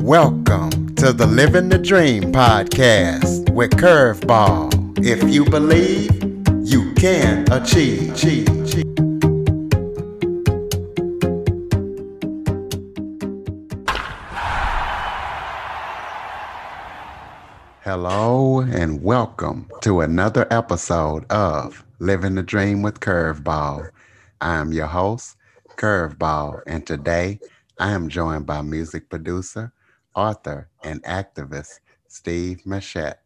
Welcome to the Living the Dream podcast with Curveball. If you believe, you can achieve. Hello and welcome to another episode of Living the Dream with Curveball. I am your host, Curveball, and today I am joined by music producer, author, and activist Steve Machat.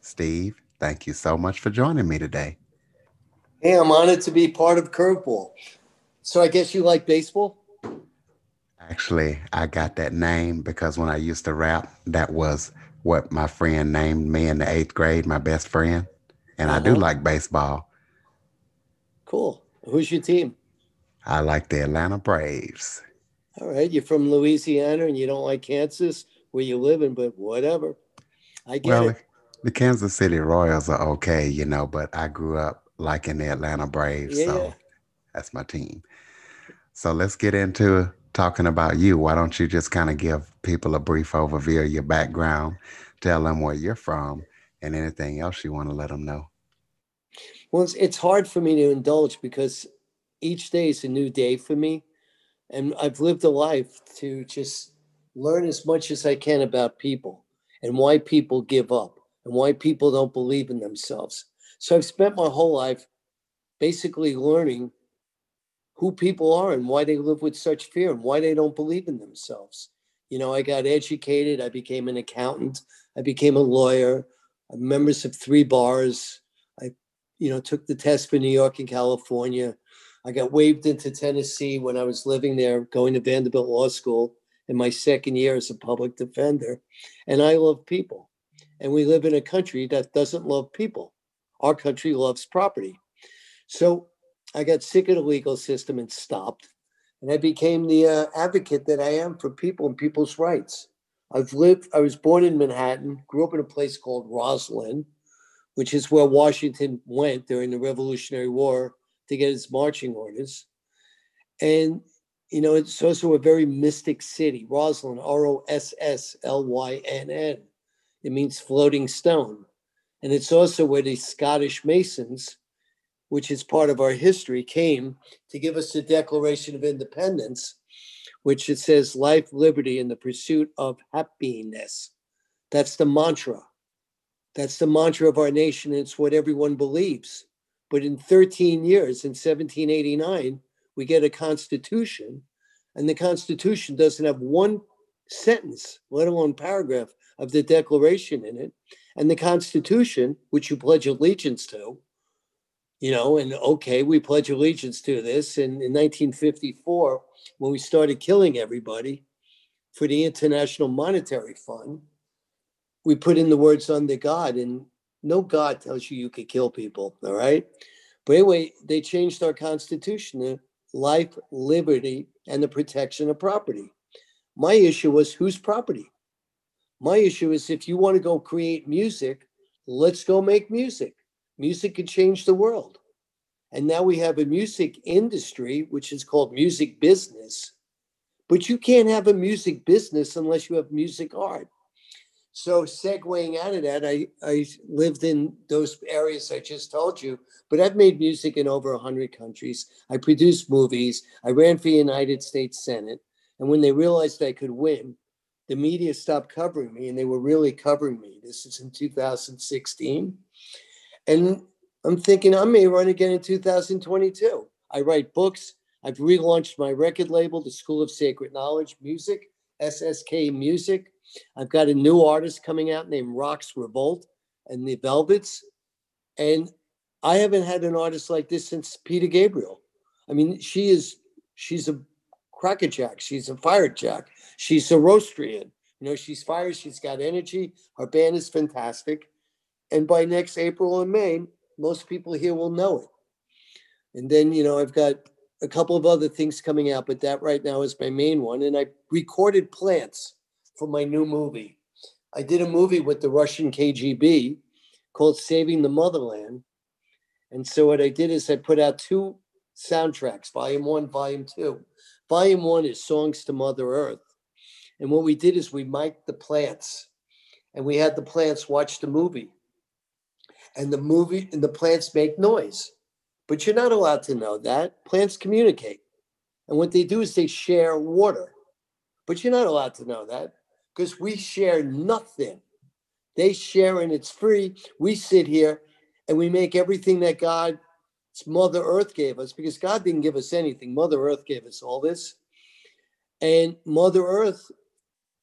Steve, thank you so much for joining me today. Hey, I'm honored to be part of Curveball. So I guess you like baseball? Actually, I got that name because when I used to rap, that was what my friend named me in the eighth grade, my best friend. And uh-huh. I do uh-huh. like baseball. Cool. Who's your team? I like the Atlanta Braves. All right. You're from Louisiana and you don't like Kansas where you're living, but whatever. I get well, it. The Kansas City Royals are okay, you know, but I grew up liking the Atlanta Braves. Yeah. So that's my team. So let's get into talking about you. Why don't you just kind of give people a brief overview of your background, tell them where you're from, and anything else you want to let them know? Well, it's, it's hard for me to indulge because each day is a new day for me. And I've lived a life to just learn as much as I can about people and why people give up and why people don't believe in themselves. So I've spent my whole life basically learning who people are and why they live with such fear and why they don't believe in themselves. You know, I got educated, I became an accountant, I became a lawyer, I'm members of three bars. I, you know, took the test for New York and California. I got waived into Tennessee when I was living there, going to Vanderbilt Law School in my second year as a public defender. And I love people. And we live in a country that doesn't love people. Our country loves property. So I got sick of the legal system and stopped. And I became the uh, advocate that I am for people and people's rights. I've lived, I was born in Manhattan, grew up in a place called Roslyn, which is where Washington went during the Revolutionary War to get his marching orders. And, you know, it's also a very mystic city, Roslyn, R O S S L Y N N. It means floating stone. And it's also where the Scottish Masons which is part of our history, came to give us the Declaration of Independence, which it says life, liberty, and the pursuit of happiness. That's the mantra. That's the mantra of our nation. It's what everyone believes. But in 13 years, in 1789, we get a constitution, and the constitution doesn't have one sentence, let alone paragraph, of the Declaration in it. And the Constitution, which you pledge allegiance to, you know, and okay, we pledge allegiance to this. And in 1954, when we started killing everybody for the International Monetary Fund, we put in the words under God, and no God tells you you could kill people, all right? But anyway, they changed our Constitution to life, liberty, and the protection of property. My issue was whose property? My issue is if you want to go create music, let's go make music. Music could change the world. And now we have a music industry, which is called music business. But you can't have a music business unless you have music art. So, segueing out of that, I, I lived in those areas I just told you, but I've made music in over 100 countries. I produced movies. I ran for the United States Senate. And when they realized I could win, the media stopped covering me, and they were really covering me. This is in 2016. And I'm thinking I may run again in 2022. I write books. I've relaunched my record label, the School of Sacred Knowledge Music, SSK Music. I've got a new artist coming out named Rocks Revolt and the Velvets. And I haven't had an artist like this since Peter Gabriel. I mean, she is, she's a crackerjack. She's a firejack. She's a roastrian. You know, she's fire. She's got energy. Her band is fantastic. And by next April and May, most people here will know it. And then, you know, I've got a couple of other things coming out, but that right now is my main one. And I recorded plants for my new movie. I did a movie with the Russian KGB called Saving the Motherland. And so what I did is I put out two soundtracks, volume one, volume two. Volume one is Songs to Mother Earth. And what we did is we mic'd the plants and we had the plants watch the movie. And the movie and the plants make noise. But you're not allowed to know that. Plants communicate. And what they do is they share water. But you're not allowed to know that because we share nothing. They share and it's free. We sit here and we make everything that God, Mother Earth gave us because God didn't give us anything. Mother Earth gave us all this. And Mother Earth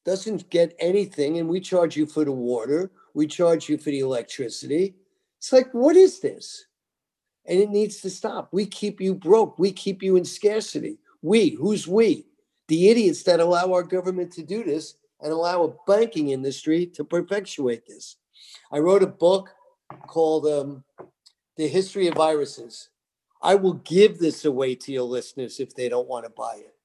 doesn't get anything. And we charge you for the water, we charge you for the electricity. It's like, what is this? And it needs to stop. We keep you broke. We keep you in scarcity. We, who's we? The idiots that allow our government to do this and allow a banking industry to perpetuate this. I wrote a book called um, The History of Viruses. I will give this away to your listeners if they don't want to buy it.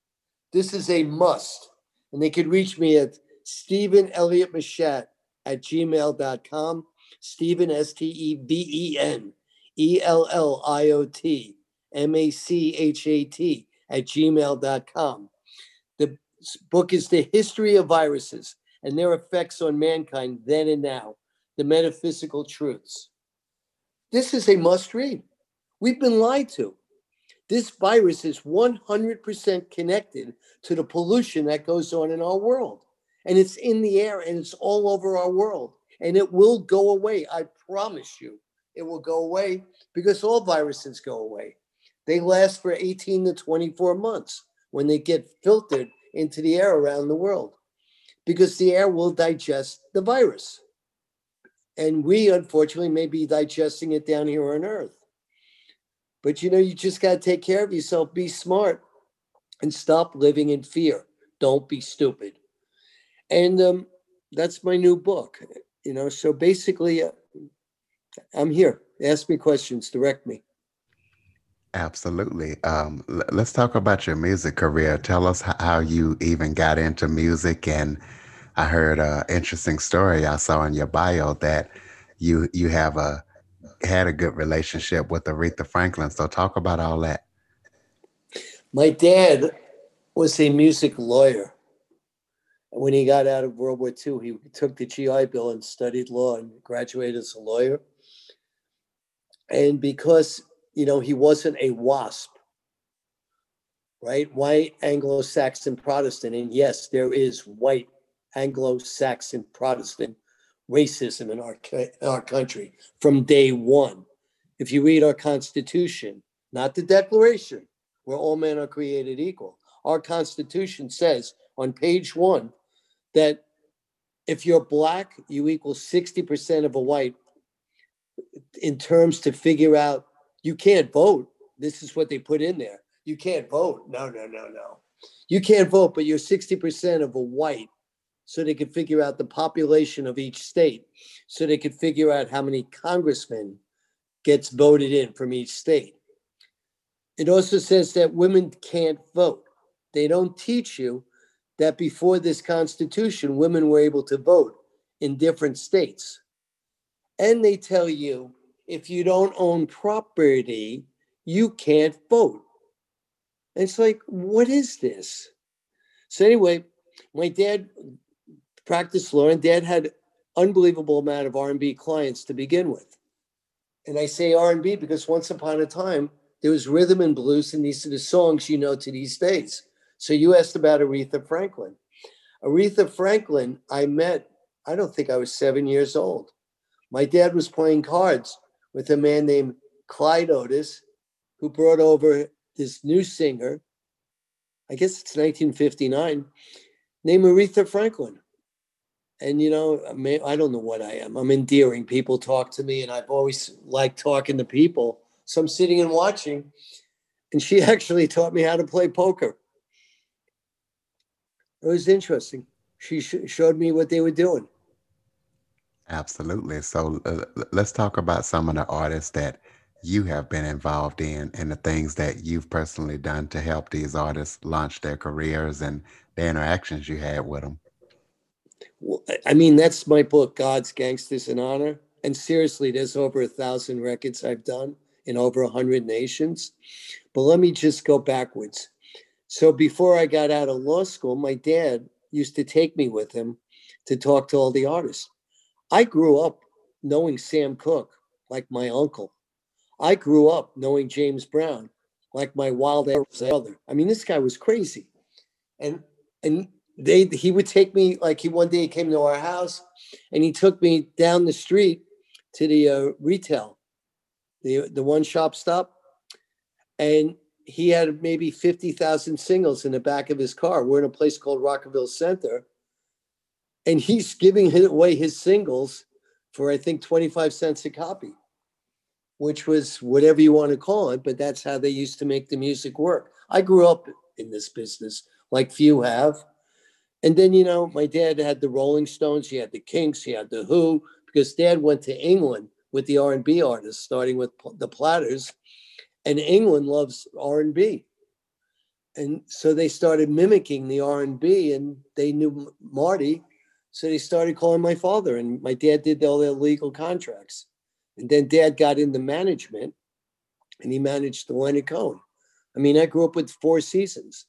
This is a must. And they could reach me at Stephen Elliott Machat at gmail.com. Stephen, S T E V E N E L L I O T M A C H A T at gmail.com. Book is The History of Viruses and Their Effects on Mankind Then and Now, the Metaphysical Truths. This is a must read. We've been lied to. This virus is 100% connected to the pollution that goes on in our world. And it's in the air and it's all over our world. And it will go away. I promise you, it will go away because all viruses go away. They last for 18 to 24 months when they get filtered into the air around the world because the air will digest the virus. And we, unfortunately, may be digesting it down here on Earth. But you know, you just got to take care of yourself, be smart, and stop living in fear. Don't be stupid. And um, that's my new book. You know, so basically, uh, I'm here. Ask me questions, direct me. Absolutely. Um, l- let's talk about your music career. Tell us h- how you even got into music. And I heard an interesting story I saw in your bio that you you have a had a good relationship with Aretha Franklin. So talk about all that. My dad was a music lawyer. When he got out of World War II, he took the GI Bill and studied law and graduated as a lawyer. And because, you know, he wasn't a WASP, right? White Anglo Saxon Protestant. And yes, there is white Anglo Saxon Protestant racism in our, in our country from day one. If you read our Constitution, not the Declaration, where all men are created equal, our Constitution says on page one that if you're black, you equal 60% of a white in terms to figure out you can't vote. This is what they put in there. You can't vote. No, no, no, no. You can't vote, but you're 60% of a white so they could figure out the population of each state, so they could figure out how many congressmen gets voted in from each state. It also says that women can't vote. They don't teach you that before this constitution, women were able to vote in different states. And they tell you if you don't own property, you can't vote. And it's like, what is this? So anyway, my dad practiced law, and Dad had unbelievable amount of R&B clients to begin with. And I say R&B because once upon a time there was rhythm and blues, and these are the songs you know to these days. So you asked about Aretha Franklin. Aretha Franklin, I met. I don't think I was seven years old. My dad was playing cards with a man named Clyde Otis, who brought over this new singer. I guess it's 1959, named Aretha Franklin and you know I don't know what I am. I'm endearing. People talk to me, and I've always liked talking to people. So I'm sitting and watching, and she actually taught me how to play poker. It was interesting. She sh- showed me what they were doing. Absolutely. So uh, let's talk about some of the artists that you have been involved in and the things that you've personally done to help these artists launch their careers and the interactions you had with them. Well, I mean, that's my book, Gods, Gangsters, and Honor. And seriously, there's over a thousand records I've done in over a hundred nations. But let me just go backwards. So before I got out of law school, my dad used to take me with him to talk to all the artists. I grew up knowing Sam Cooke like my uncle. I grew up knowing James Brown like my wild brother. I mean, this guy was crazy. And and they he would take me like he one day he came to our house and he took me down the street to the uh, retail, the the one shop stop, and he had maybe fifty thousand singles in the back of his car. We're in a place called Rockville Center, and he's giving away his singles for I think twenty five cents a copy, which was whatever you want to call it, but that's how they used to make the music work. I grew up in this business like few have. And then, you know, my dad had the Rolling Stones, he had the Kinks, he had the Who, because dad went to England with the R&B artists, starting with the Platters. And England loves R&B. And so they started mimicking the R&B and they knew Marty. So they started calling my father and my dad did all their legal contracts. And then dad got into management and he managed the Leonard Cohen. I mean, I grew up with four seasons.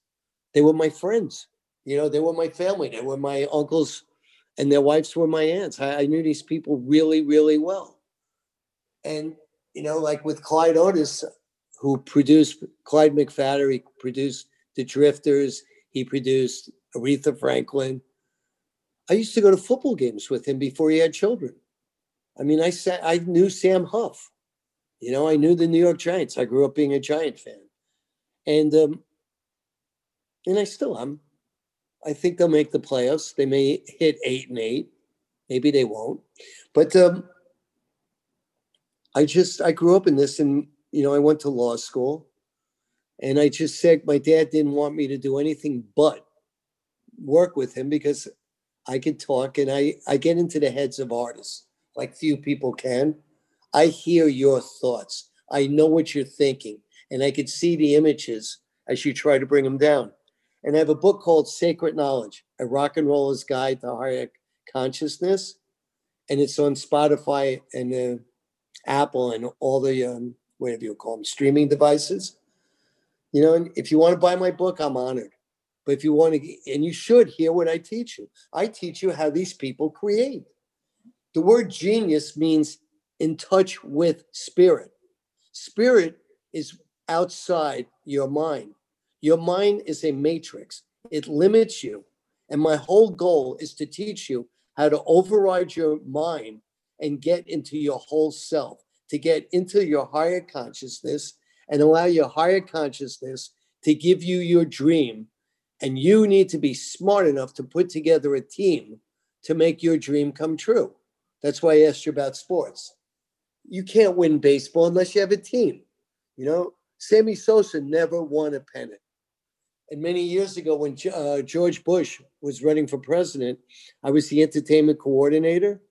They were my friends. You know, they were my family. They were my uncles and their wives were my aunts. I, I knew these people really, really well. And, you know, like with Clyde Otis, who produced Clyde McPhatter, he produced The Drifters, he produced Aretha Franklin. I used to go to football games with him before he had children. I mean, I sat, I knew Sam Huff. You know, I knew the New York Giants. I grew up being a Giant fan. And um, and I still am. I think they'll make the playoffs. They may hit eight and eight. Maybe they won't. But um, I just I grew up in this, and you know I went to law school, and I just said my dad didn't want me to do anything but work with him because I could talk, and I I get into the heads of artists like few people can. I hear your thoughts. I know what you're thinking, and I could see the images as you try to bring them down. And I have a book called Sacred Knowledge, a rock and roller's guide to higher consciousness. And it's on Spotify and uh, Apple and all the, um, whatever you call them, streaming devices. You know, if you want to buy my book, I'm honored. But if you want to, and you should hear what I teach you, I teach you how these people create. The word genius means in touch with spirit. Spirit is outside your mind. Your mind is a matrix, it limits you. And my whole goal is to teach you how to override your mind and get into your whole self, to get into your higher consciousness and allow your higher consciousness to give you your dream. And you need to be smart enough to put together a team to make your dream come true. That's why I asked you about sports. You can't win baseball unless you have a team. You know, Sammy Sosa never won a pennant. And many years ago, when uh, George Bush was running for president, I was the entertainment coordinator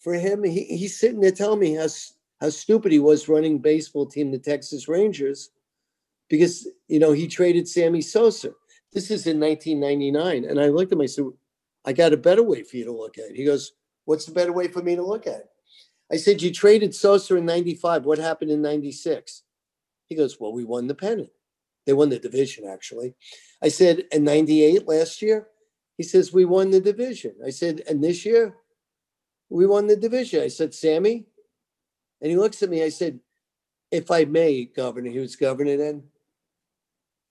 for him. He, he's sitting there telling me how, how stupid he was running baseball team, the Texas Rangers, because, you know, he traded Sammy Sosa. This is in 1999. And I looked at him, I said, I got a better way for you to look at it. He goes, What's the better way for me to look at it? I said, You traded Sosa in 95. What happened in 96? He goes, Well, we won the pennant. They won the division, actually. I said, in 98 last year? He says, we won the division. I said, and this year? We won the division. I said, Sammy? And he looks at me. I said, if I may, Governor, he was governor then,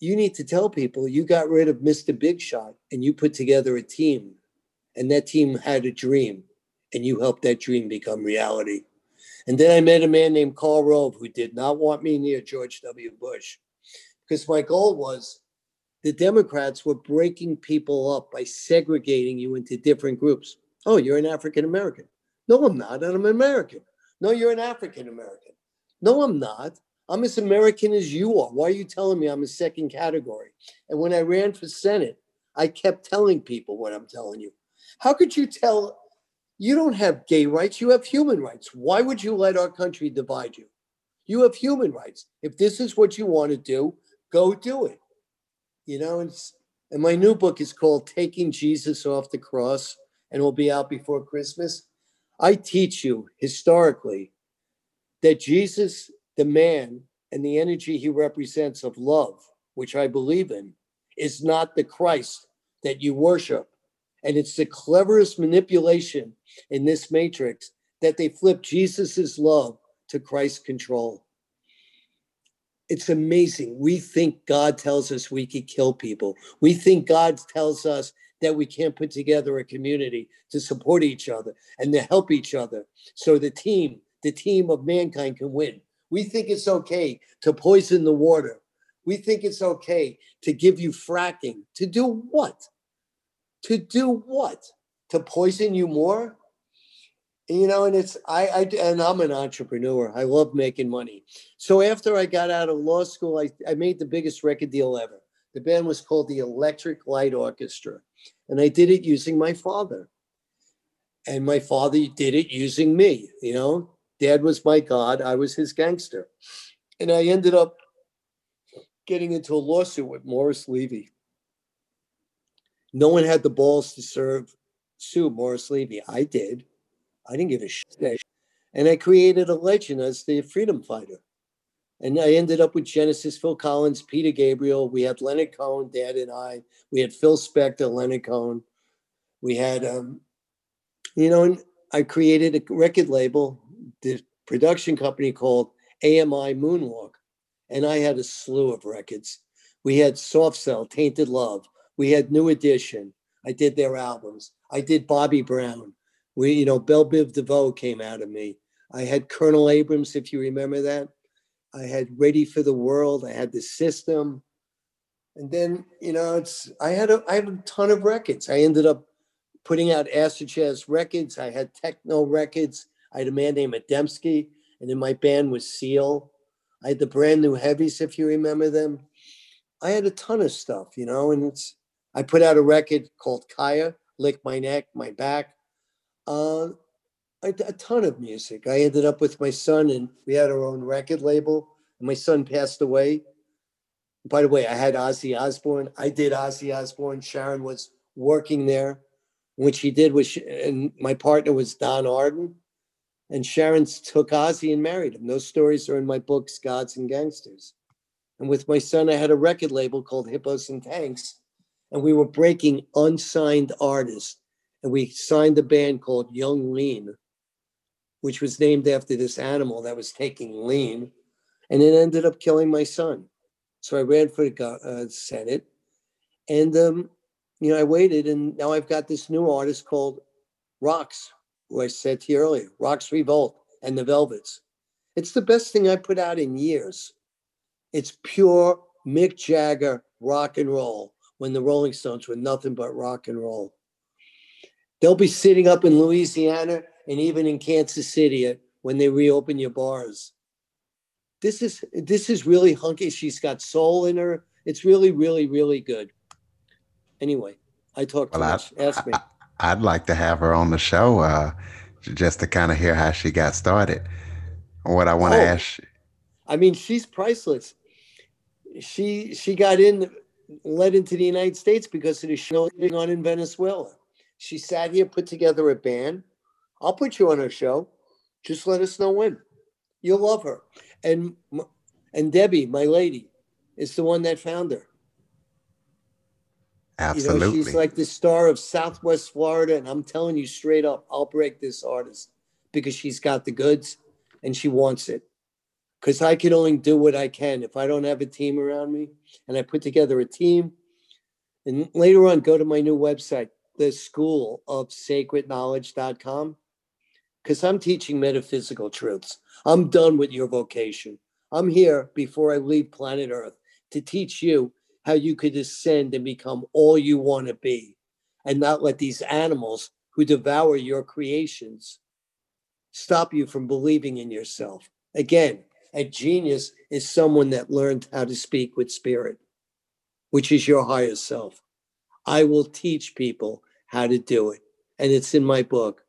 you need to tell people you got rid of Mr. Big Shot and you put together a team. And that team had a dream. And you helped that dream become reality. And then I met a man named Karl Rove who did not want me near George W. Bush because my goal was the Democrats were breaking people up by segregating you into different groups. Oh, you're an African American. No, I'm not. I'm an American. No, you're an African American. No, I'm not. I'm as American as you are. Why are you telling me I'm a second category? And when I ran for Senate, I kept telling people what I'm telling you. How could you tell you don't have gay rights? You have human rights. Why would you let our country divide you? You have human rights. If this is what you want to do, go do it. You know, and, and my new book is called Taking Jesus Off the Cross and will be out before Christmas. I teach you historically that Jesus, the man, and the energy he represents of love, which I believe in, is not the Christ that you worship. And it's the cleverest manipulation in this matrix that they flip Jesus's love to Christ's control. It's amazing. We think God tells us we could kill people. We think God tells us that we can't put together a community to support each other and to help each other so the team, the team of mankind can win. We think it's okay to poison the water. We think it's okay to give you fracking. To do what? To do what? To poison you more? you know, and it's I, I and I'm an entrepreneur. I love making money. So after I got out of law school, I, I made the biggest record deal ever. The band was called the Electric Light Orchestra, and I did it using my father. And my father did it using me. You know, Dad was my god, I was his gangster, and I ended up getting into a lawsuit with Morris Levy. No one had the balls to serve sue Morris Levy. I did. I didn't give a shit. And I created a legend as the freedom fighter. And I ended up with Genesis, Phil Collins, Peter Gabriel. We had Leonard Cohen, Dad and I. We had Phil Spector, Leonard Cohen. We had, um, you know, I created a record label, production company called AMI Moonwalk. And I had a slew of records. We had Soft Cell, Tainted Love. We had New Edition. I did their albums. I did Bobby Brown. We, you know, Bell Biv DeVoe came out of me. I had Colonel Abrams, if you remember that. I had Ready for the World. I had the system. And then, you know, it's I had a I had a ton of records. I ended up putting out acid jazz records. I had techno records. I had a man named Adamski, and then my band was Seal. I had the brand new heavies, if you remember them. I had a ton of stuff, you know, and it's I put out a record called Khia, Lick My Neck, My Back uh, ton of music. I ended up with my son, and we had our own record label. And my son passed away. By the way, I had Ozzy Osbourne. I did Ozzy Osbourne. Sharon was working there. What she did was, she, and my partner was Don Arden. And Sharon took Ozzy and married him. Those stories are in my books, Gods and Gangsters. And with my son, I had a record label called Hippos in Tanks. And we were breaking unsigned artists and we signed a band called Yung Lean, which was named after this animal that was taking lean, and it ended up killing my son. So I ran for the uh, Senate, and um, you know I waited, and now I've got this new artist called Rocks, who I said to you earlier, Rocks Revolt and the Velvets. It's the best thing I put out in years. It's pure Mick Jagger rock and roll when the Rolling Stones were nothing but rock and roll. They'll be sitting up in Louisiana and even in Kansas City when they reopen your bars. This is this is really hunky. She's got soul in her. It's really, really, really good. Anyway, I talked well, much. Ask me. I, would like to have her on the show uh, just to kind of hear how she got started. What I want to oh, ask. I mean, she's priceless. She she got in, led into the United States because of the show on in Venezuela. She sat here, put together a band. I'll put you on her show. Just let us know when. You'll love her. And and Debbie, my lady, is the one that found her. Absolutely. You know, she's like the star of Southwest Florida. And I'm telling you straight up, I'll break this artist because she's got the goods and she wants it. Because I can only do what I can if I don't have a team around me. And I put together a team. And later on, go to my new website, the school of sacredknowledge.com because I'm teaching metaphysical truths. I'm done with your vocation. I'm here before I leave planet Earth to teach you how you could ascend and become all you want to be and not let these animals who devour your creations stop you from believing in yourself. Again, a genius is someone that learned how to speak with spirit, which is your higher self. I will teach people how to do it. And it's in my book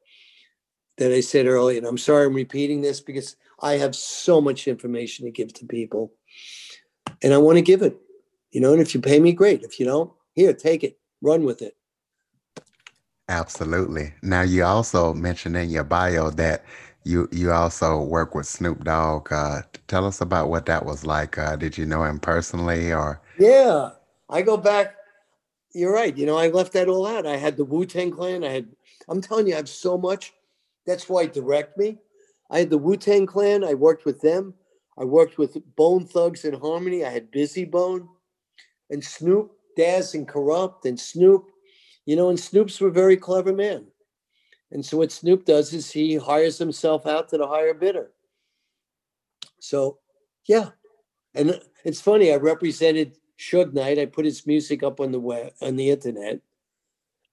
that I said earlier. And I'm sorry I'm repeating this because I have so much information to give to people. And I want to give it. You know, and if you pay me, great. If you don't, here, take it, run with it. Absolutely. Now you also mentioned in your bio that you you also work with Snoop Dogg. Uh, tell us about what that was like. Uh, did you know him personally, or? Yeah, I go back you're right. You know, I left that all out. I had the Wu Tang Clan. I had, I'm telling you, I have so much. That's why direct me. I had the Wu Tang Clan. I worked with them. I worked with Bone Thugs-n-Harmony. I had Bizzy Bone and Snoop, Daz and Kurupt and Snoop. You know, and Snoop's were very clever men. And so what Snoop does is he hires himself out to the higher bidder. So, yeah. And it's funny, I represented Suge Knight. I put his music up on the web on the internet.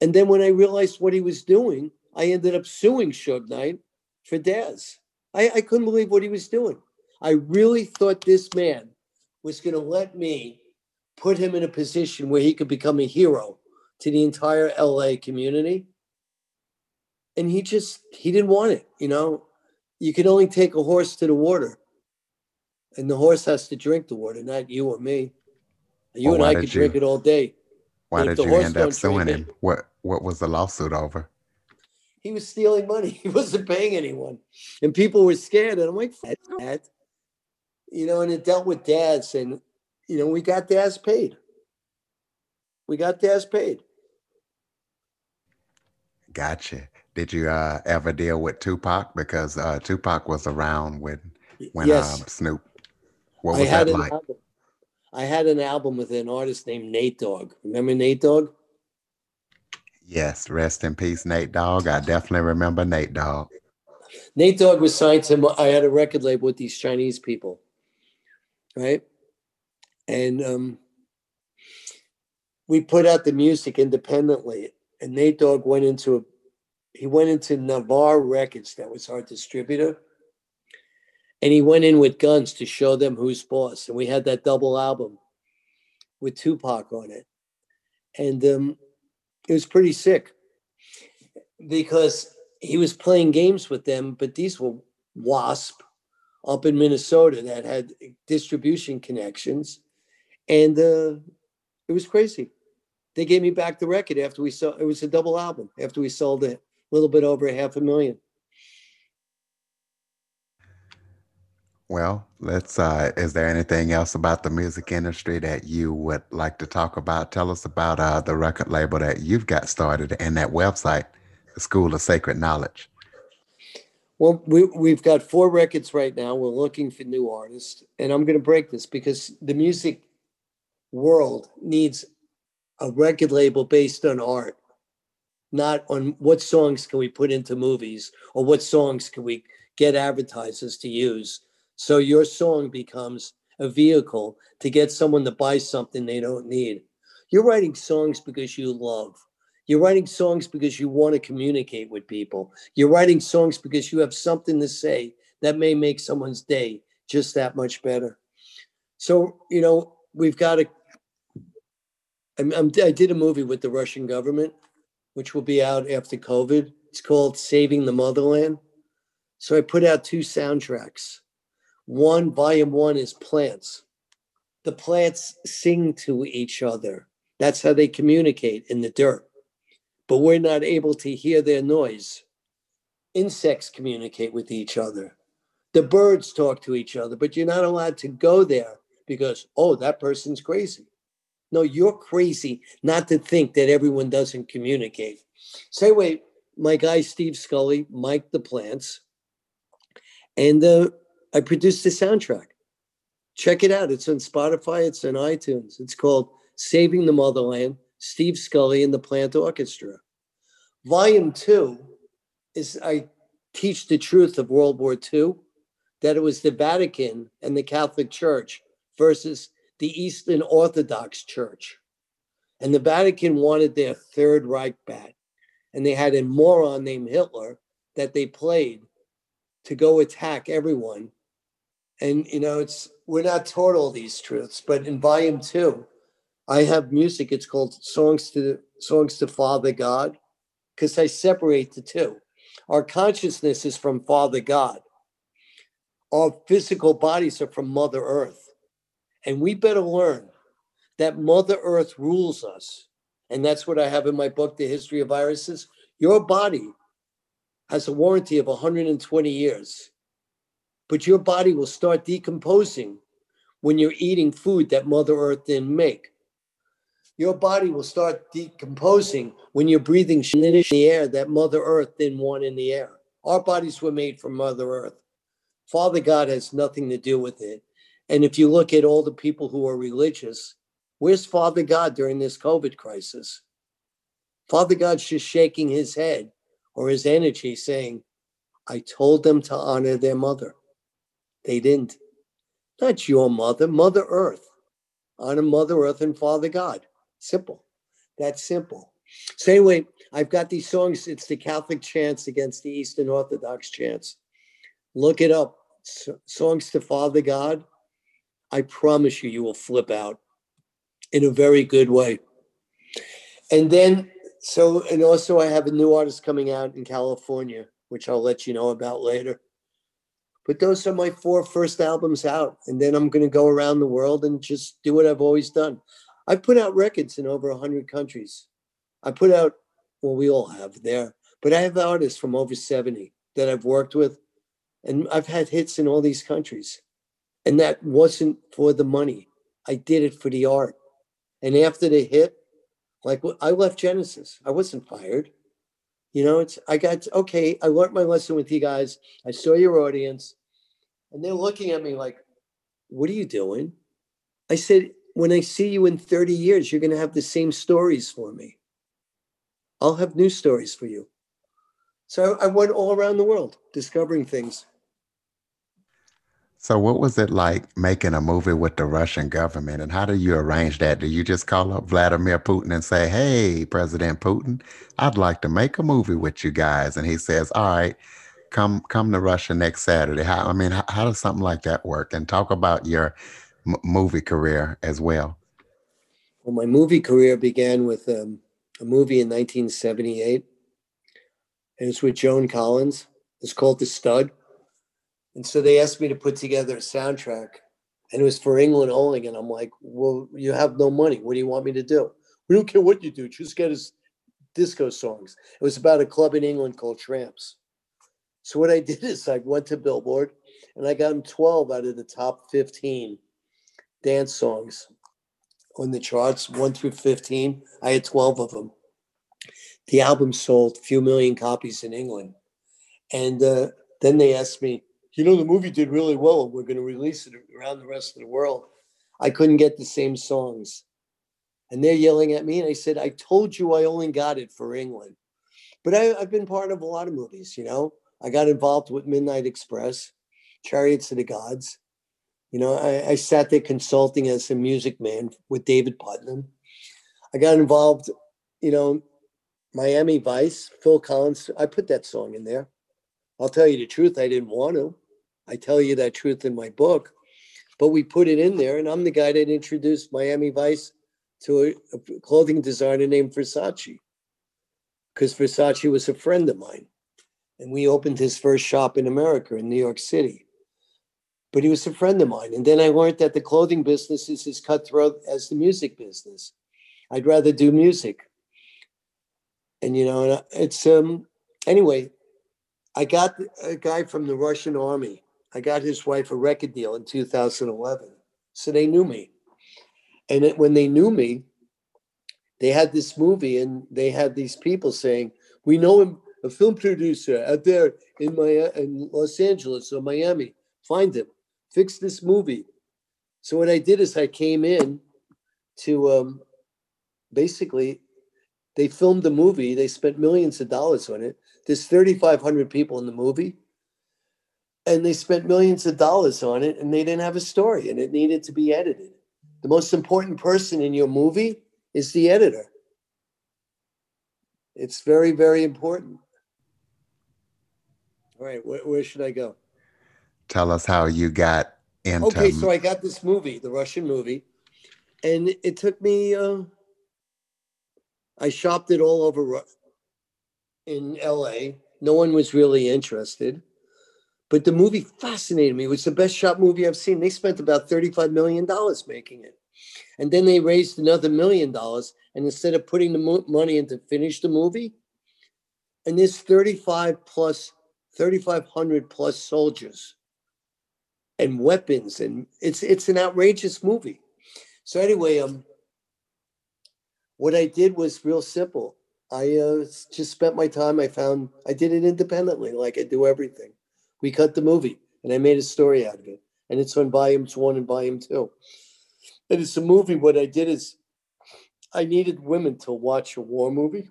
And then when I realized what he was doing, I ended up suing Suge Knight for Daz. I, I couldn't believe what he was doing. I really thought this man was going to let me put him in a position where he could become a hero to the entire LA community. And he just he didn't want it, you know. You can only take a horse to the water. And the horse has to drink the water, not you or me. You well, and I could you, drink it all day. Why did you end up suing him? It, what what was the lawsuit over? He was stealing money. He wasn't paying anyone. And people were scared. And I'm like, that. You know, and it dealt with Daz And, you know, we got Daz paid. We got Daz paid. Gotcha. Did you uh, ever deal with Tupac? Because uh, Tupac was around when when yes. um, Snoop. What was that like? Album. I had an album with an artist named Nate Dogg. Remember Nate Dogg? Yes, rest in peace, Nate Dogg. I definitely remember Nate Dogg. Nate Dogg was signed to. I had a record label with these Chinese people, right? And um, we put out the music independently. And Nate Dogg went into a, he went into Navarre Records, that was our distributor, and he went in with guns to show them who's boss. And we had that double album with Tupac on it, and um, it was pretty sick because he was playing games with them, but these were WASP up in Minnesota that had distribution connections. And uh, it was crazy. They gave me back the record after we saw it was a double album after we sold it a little bit over a half a million. Well, let's. Uh, is there anything else about the music industry that you would like to talk about? Tell us about uh, the record label that you've got started and that website, the School of Sacred Knowledge. Well, we, we've got four records right now. We're looking for new artists, and I'm going to break this because the music world needs a record label based on art, not on what songs can we put into movies or what songs can we get advertisers to use so your song becomes a vehicle to get someone to buy something they don't need. You're writing songs because you love. You're writing songs because you want to communicate with people. You're writing songs because you have something to say that may make someone's day just that much better. So, you know, we've got to. I'm, I did a movie with the Russian government, which will be out after COVID. It's called Saving the Motherland. So I put out two soundtracks. One, volume one is plants. The plants sing to each other. That's how they communicate in the dirt. But we're not able to hear their noise. Insects communicate with each other. The birds talk to each other, but you're not allowed to go there because, oh, that person's crazy. No, you're crazy not to think that everyone doesn't communicate. Say, wait, my guy Steve Scully, Mike the Plants, and uh, I produced the soundtrack. Check it out. It's on Spotify, it's on iTunes. It's called Saving the Motherland, Steve Scully and the Plant Orchestra. Volume two is I teach the truth of World War II, that it was the Vatican and the Catholic Church versus the Eastern Orthodox Church. And the Vatican wanted their Third Reich back. And they had a moron named Hitler that they played to go attack everyone and you know it's we're not taught all these truths but in volume two i have music it's called songs to songs to father god because i separate the two our consciousness is from father god our physical bodies are from mother earth and we better learn that mother earth rules us and that's what i have in my book the history of viruses your body has a warranty of 120 years but your body will start decomposing when you're eating food that Mother Earth didn't make. your body will start decomposing when you're breathing in the air that Mother Earth didn't want in the air. Our bodies were made from Mother Earth. Father God has nothing to do with it. And if you look at all the people who are religious, where's Father God during this COVID crisis? Father God's just shaking his head or his energy saying, I told them to honor their mother. They didn't. Not your mother, Mother Earth. Honor Mother Earth and Father God. Simple. That's simple. So, anyway, I've got these songs. It's the Catholic chants against the Eastern Orthodox chants. Look it up. songs to Father God. I promise you, you will flip out in a very good way. And then, so, and also, I have a new artist coming out in California, which I'll let you know about later. But those are my four first albums out. And then I'm going to go around the world and just do what I've always done. I've put out records in over 100 countries. I put out, well, we all have there, but I have artists from over 70 that I've worked with, and I've had hits in all these countries. And that wasn't for the money. I did it for the art. And after the hit, like I left Genesis, I wasn't fired. You know, it's I got okay. I learned my lesson with you guys. I saw your audience, and they're looking at me like, "What are you doing?" I said, when I see you in 30 years, you're going to have the same stories for me. I'll have new stories for you. So I went all around the world discovering things. So, what was it like making a movie with the Russian government, and how do you arrange that? Do you just call up Vladimir Putin and say, "Hey, President Putin, I'd like to make a movie with you guys," and he says, "All right, come come to Russia next Saturday." How I mean, how, how does something like that work? And talk about your m- movie career as well? Well, my movie career began with um, a movie in 1978. And it's with Joan Collins. It's called The Stud. And so they asked me to put together a soundtrack. And it was for England only. And I'm like, well, you have no money. What do you want me to do? We don't care what you do. Just get us disco songs. It was about a club in England called Tramps. So what I did is I went to Billboard and I got them 12 out of the top 15 dance songs on the charts, one through 15. I had 12 of them. The album sold a few million copies in England. And uh, then they asked me, you know, the movie did really well. We're going to release it around the rest of the world. I couldn't get the same songs. And they're yelling at me. And I said, I told you I only got it for England. But I, I've been part of a lot of movies, you know. I got involved with Midnight Express, Chariots of the Gods. You know, I, I sat there consulting as a music man with David Puttnam. I got involved, you know, Miami Vice, Phil Collins. I put that song in there. I'll tell you the truth, I didn't want to. I tell you that truth in my book, but we put it in there, and I'm the guy that introduced Miami Vice to a, clothing designer named Versace, because Versace was a friend of mine, and we opened his first shop in America in New York City but he was a friend of mine. And then I learned that the clothing business is as cutthroat as the music business. I'd rather do music. And you know, it's um anyway, I got a guy from the Russian army. I got his wife a record deal in 2011. So they knew me. And it, when they knew me, they had this movie and they had these people saying, "We know him, a film producer out there in my in Los Angeles or Miami. Find him." fix this movie. So what I did is I came in to um, basically they filmed the movie. They spent millions of dollars on it. There's 3,500 people in the movie, and they spent millions of dollars on it, and they didn't have a story, and it needed to be edited. The most important person in your movie is the editor. It's very, very important. All right, where, where should I go? tell us how you got into. Okay, so I got this movie, the Russian movie, and it took me. Uh, I shopped it all over in L.A. No one was really interested, but the movie fascinated me. It was the best shot movie I've seen. They spent about thirty-five million dollars making it, and then they raised another million dollars. And instead of putting the mo- money in to finish the movie, and there's 35 plus 3,500 plus soldiers and weapons and it's it's an outrageous movie so anyway um What I did was real simple. I uh, just spent my time. I found I did it independently, like I do everything. We cut the movie, and I made a story out of it, and it's on volumes one and volume two. And it's a movie. What I did is, I needed women to watch a war movie,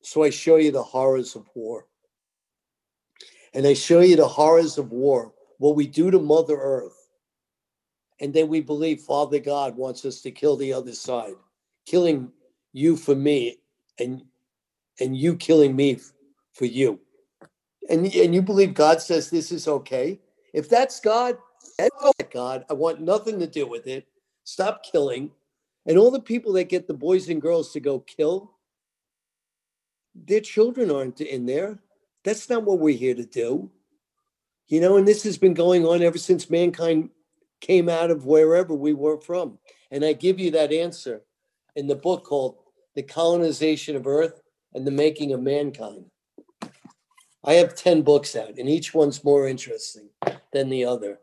so I show you the horrors of war, and I show you the horrors of war, what we do to Mother Earth, and then we believe Father God wants us to kill the other side, killing you for me and and you killing me for you. And and you believe God says this is okay? If that's God, that's God. I want nothing to do with it. Stop killing. And all the people that get the boys and girls to go kill, their children aren't in there. That's not what we're here to do. You know, and this has been going on ever since mankind came out of wherever we were from. And I give you that answer in the book called the colonization of Earth, and the making of mankind. I have 10 books out, and each one's more interesting than the other.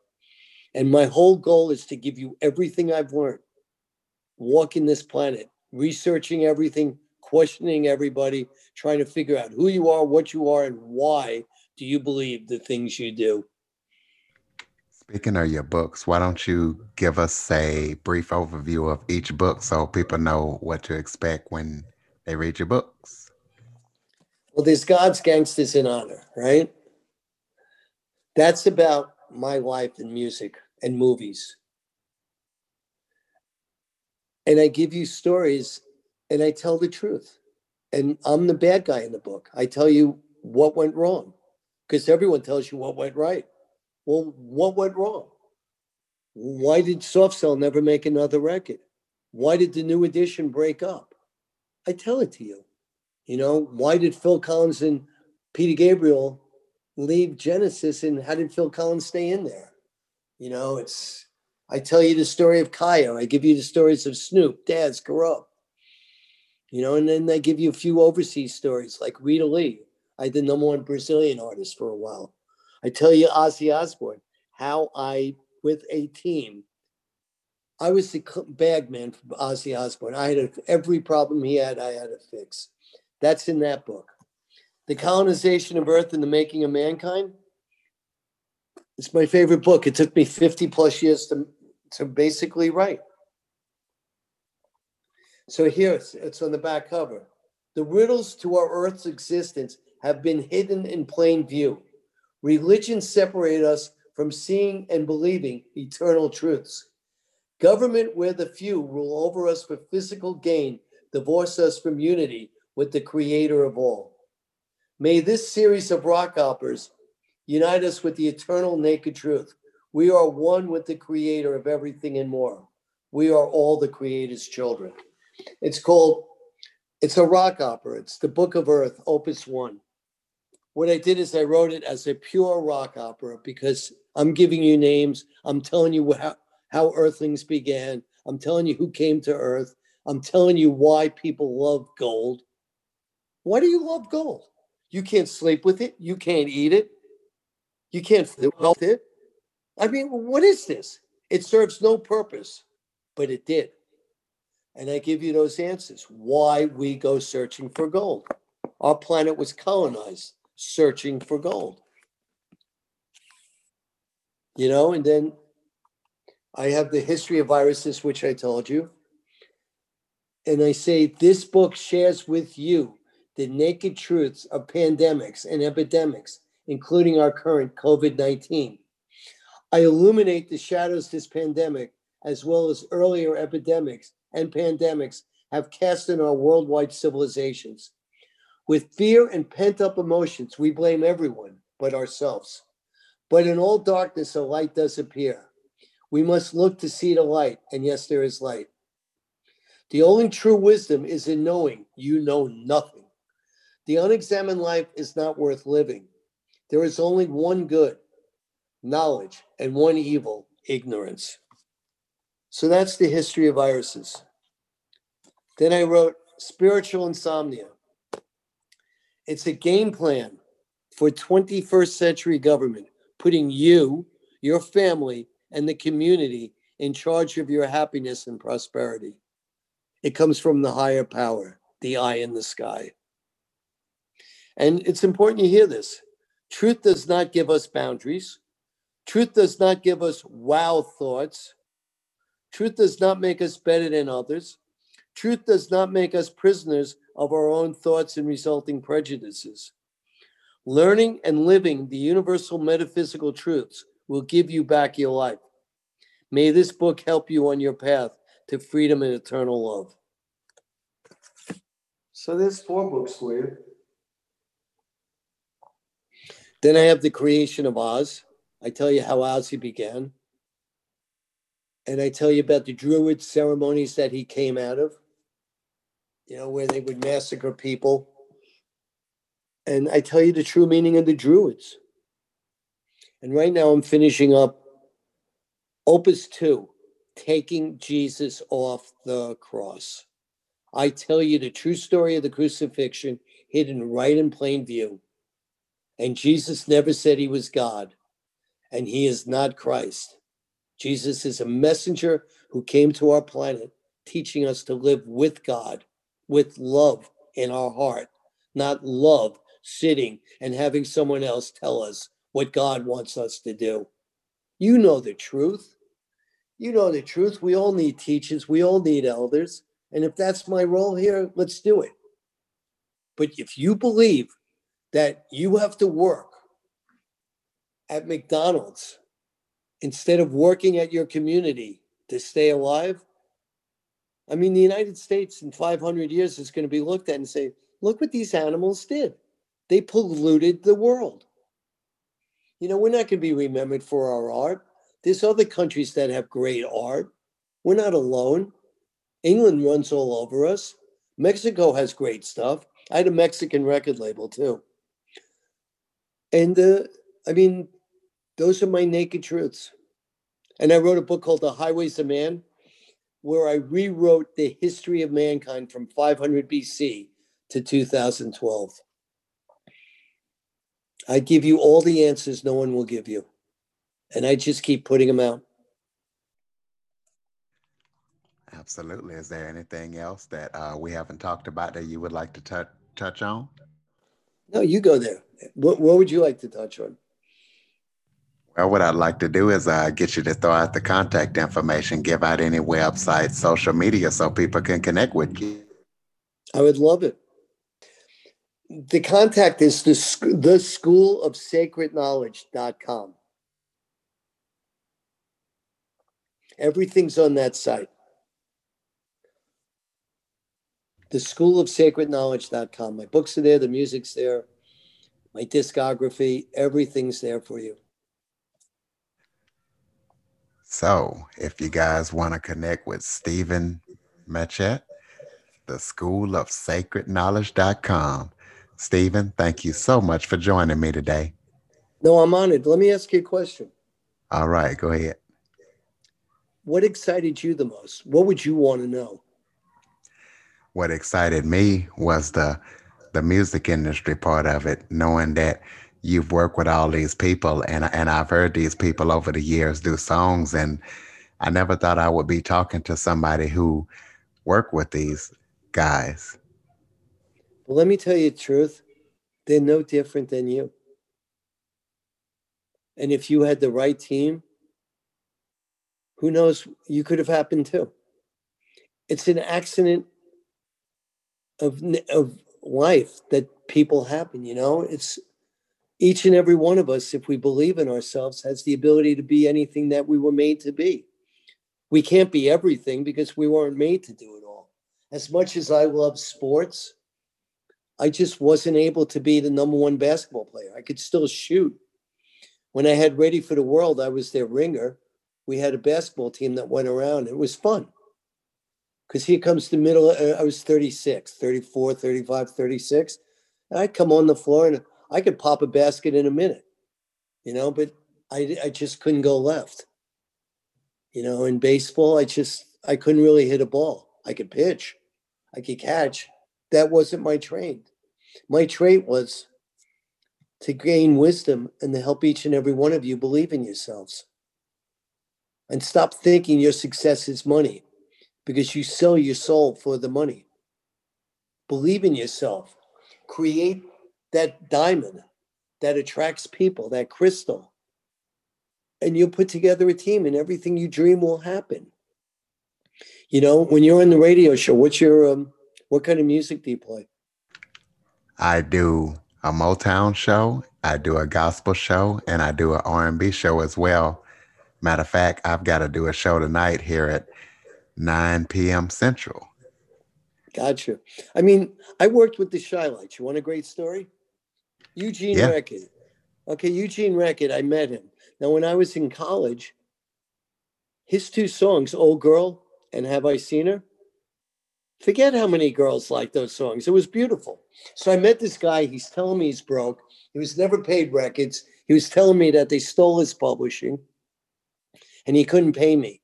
And my whole goal is to give you everything I've learned walking this planet, researching everything, questioning everybody, trying to figure out who you are, what you are, and why do you believe the things you do. Speaking of your books, why don't you give us a brief overview of each book so people know what to expect when they read your books? Well, there's God's Gangsters in Honor, right? That's about my life and music and movies. And I give you stories and I tell the truth. And I'm the bad guy in the book. I tell you what went wrong because everyone tells you what went right. Well, what went wrong? Why did Soft Cell never make another record? Why did the new edition break up? I tell it to you. You know, why did Phil Collins and Peter Gabriel leave Genesis and how did Phil Collins stay in there? You know, it's, I tell you the story of Khia. I give you the stories of Snoop, Daz, Kurupt. You know, and then I give you a few overseas stories like Rita Lee. I did number one Brazilian artist for a while. I tell you, Ozzy Osbourne, how I, with a team, I was the bag man for Ozzy Osbourne. I had a, every problem he had, I had to fix. That's in that book. The Colonization of Earth and the Making of Mankind. It's my favorite book. It took me 50 plus years to, to basically write. So here it's, it's on the back cover. The riddles to our Earth's existence have been hidden in plain view. Religion separated us from seeing and believing eternal truths. Government, where the few rule over us for physical gain, divorce us from unity with the creator of all. May this series of rock operas unite us with the eternal naked truth. We are one with the creator of everything and more. We are all the creator's children. It's called, it's a rock opera. It's the Book of Earth, Opus One what I did is I wrote it as a pure rock opera because I'm giving you names. I'm telling you how, how Earthlings began. I'm telling you who came to Earth. I'm telling you why people love gold. Why do you love gold? You can't sleep with it. You can't eat it. You can't with it. I mean, what is this? It serves no purpose, but it did. And I give you those answers why we go searching for gold. Our planet was colonized searching for gold. You know, and then I have the history of viruses, which I told you. And I say this book shares with you the naked truths of pandemics and epidemics, including our current COVID 19. I illuminate the shadows this pandemic, as well as earlier epidemics and pandemics, have cast in our worldwide civilizations. With fear and pent up emotions, we blame everyone but ourselves. But in all darkness, a light does appear. We must look to see the light, and yes, there is light. The only true wisdom is in knowing you know nothing. The unexamined life is not worth living. There is only one good, knowledge, and one evil, ignorance. So that's the history of viruses. Then I wrote Spiritual Insomnia it's a game plan for 21st century government, putting you, your family, and the community in charge of your happiness and prosperity. It comes from the higher power, the eye in the sky. And it's important you hear this. Truth does not give us boundaries. Truth does not give us wow thoughts. Truth does not make us better than others. Truth does not make us prisoners of our own thoughts and resulting prejudices. Learning and living the universal metaphysical truths will give you back your life. May this book help you on your path to freedom and eternal love. So there's four books for you. Then I have The Creation of Oz. I tell you how Ozzy began. And I tell you about the Druid ceremonies that he came out of, you know, where they would massacre people. And I tell you the true meaning of the Druids. And right now I'm finishing up Opus 2 Taking Jesus Off the Cross. I tell you the true story of the crucifixion hidden right in plain view. And Jesus never said he was God, and he is not Christ. Jesus is a messenger who came to our planet teaching us to live with God, with love in our heart, not love sitting and having someone else tell us what God wants us to do. You know the truth. You know the truth. We all need teachers, we all need elders. And if that's my role here, let's do it. But if you believe that you have to work at McDonald's instead of working at your community to stay alive, I mean, the United States in 500 years is going to be looked at and say, look what these animals did. They polluted the world. You know, we're not going to be remembered for our art. There's other countries that have great art. We're not alone. England runs all over us. Mexico has great stuff. I had a Mexican record label too. And uh, I mean, those are my naked truths. And I wrote a book called The Highways of Man, where I rewrote the history of mankind from 500 BC to 2012. I give you all the answers no one will give you. And I just keep putting them out. Absolutely. Is there anything else that uh, we haven't talked about that you would like to touch touch on? No, you go there. What, what would you like to touch on? Well, what I'd like to do is uh, get you to throw out the contact information, give out any websites, social media, so people can connect with you. I would love it. The contact is the, the school of sacred knowledge.com. Everything's on that site. The school of sacred knowledge.com. My books are there, the music's there, my discography, everything's there for you. So, if you guys want to connect with Stephen Machat, the school of sacred knowledge.com. Stephen, thank you so much for joining me today. No, I'm honored. Let me ask you a question. All right, go ahead. What excited you the most? What would you want to know? What excited me was the the music industry part of it, knowing that you've worked with all these people and and I've heard these people over the years do songs and I never thought I would be talking to somebody who worked with these guys. Well, let me tell you the truth. They're no different than you. And if you had the right team, who knows, you could have happened too. It's an accident of, of life that people happen, you know? It's each and every one of us, if we believe in ourselves, has the ability to be anything that we were made to be. We can't be everything because we weren't made to do it all. As much as I love sports, I just wasn't able to be the number one basketball player. I could still shoot. When I had Ready for the World, I was their ringer. We had a basketball team that went around. It was fun. Because here comes the middle. Uh, I was 36, 34, 35, 36. And I'd come on the floor and I could pop a basket in a minute, you know, but I, I just couldn't go left. You know, in baseball, I just, I couldn't really hit a ball. I could pitch, I could catch. That wasn't my trade. My trait was to gain wisdom and to help each and every one of you believe in yourselves. And stop thinking your success is money because you sell your soul for the money. Believe in yourself. Create that diamond that attracts people, that crystal. And you'll put together a team and everything you dream will happen. You know, when you're on the radio show, what's your um what kind of music do you play? I do a Motown show, I do a gospel show, and I do an R&B show as well. Matter of fact, I've got to do a show tonight here at 9 p.m. Central. Gotcha. I mean, I worked with the Chi-Lites. You want a great story? Eugene yeah. Record. Okay, Eugene Record, I met him. Now, when I was in college, his two songs, Old Girl and Have I Seen Her? Forget how many girls like those songs. It was beautiful. So I met this guy. He's telling me he's broke. He was never paid records. He was telling me that they stole his publishing and he couldn't pay me.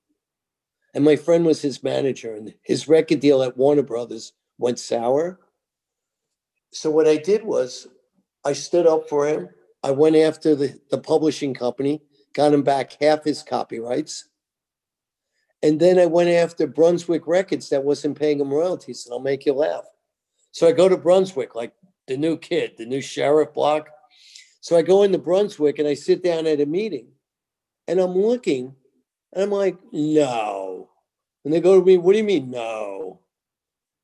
And my friend was his manager, and his record deal at Warner Brothers went sour. So what I did was I stood up for him. I went after the, the publishing company, got him back half his copyrights. And then I went after Brunswick Records that wasn't paying him royalties, and I'll make you laugh. So I go to Brunswick, like the new kid, the new sheriff block. So I go into Brunswick and I sit down at a meeting and I'm looking and I'm like, no. And they go to me, what do you mean, no?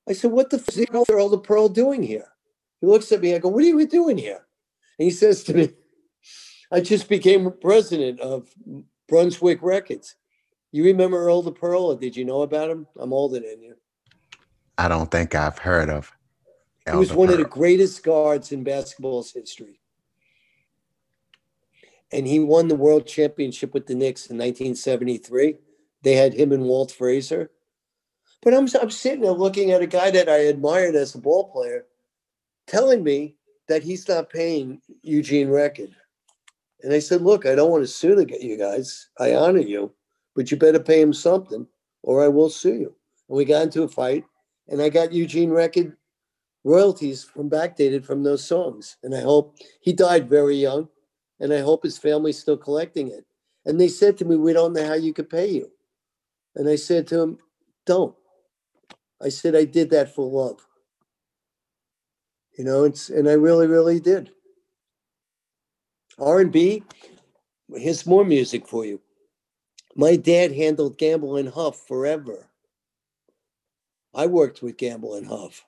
I said, what the fuck is Earl the Pearl doing here? He looks at me, I go, what are you doing here? And he says to me, I just became president of Brunswick Records. You remember Earl the Pearl, or did you know about him? I'm older than you. I don't think I've heard of. He was one Pearl. of the greatest guards in basketball's history and he won the world championship with the Knicks in 1973. They had him and Walt Frazier. But I'm, I'm sitting there looking at a guy that I admired as a ball player telling me that he's not paying Eugene Record. And I said, Look, I don't want to sue the, you guys. I honor you, but you better pay him something or I will sue you. And we got into a fight, and I got Eugene Record royalties from backdated from those songs. And I hope he died very young and I hope his family's still collecting it. And they said to me, We don't know how you could pay you. And I said to him, Don't. I said, I did that for love. You know, it's and I really, really did. R&B, here's more music for you. My dad handled Gamble and Huff forever. I worked with Gamble and Huff.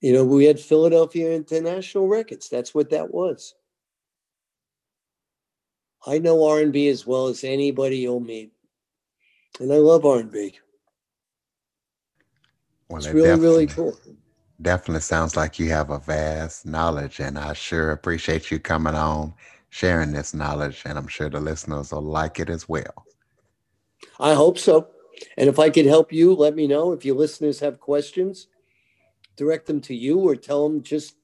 You know, we had Philadelphia International Records. That's what that was. I know R&B as well as anybody you'll meet. And I love R&B. Well, it's it really, really cool. Definitely sounds like you have a vast knowledge, and I sure appreciate you coming on, sharing this knowledge, and I'm sure the listeners will like it as well. I hope so. And if I could help you, let me know. If your listeners have questions, direct them to you or tell them just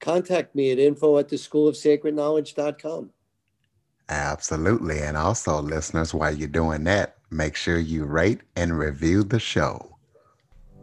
contact me at info at the school of sacred knowledge.com. Absolutely. And also, listeners, while you're doing that, make sure you rate and review the show.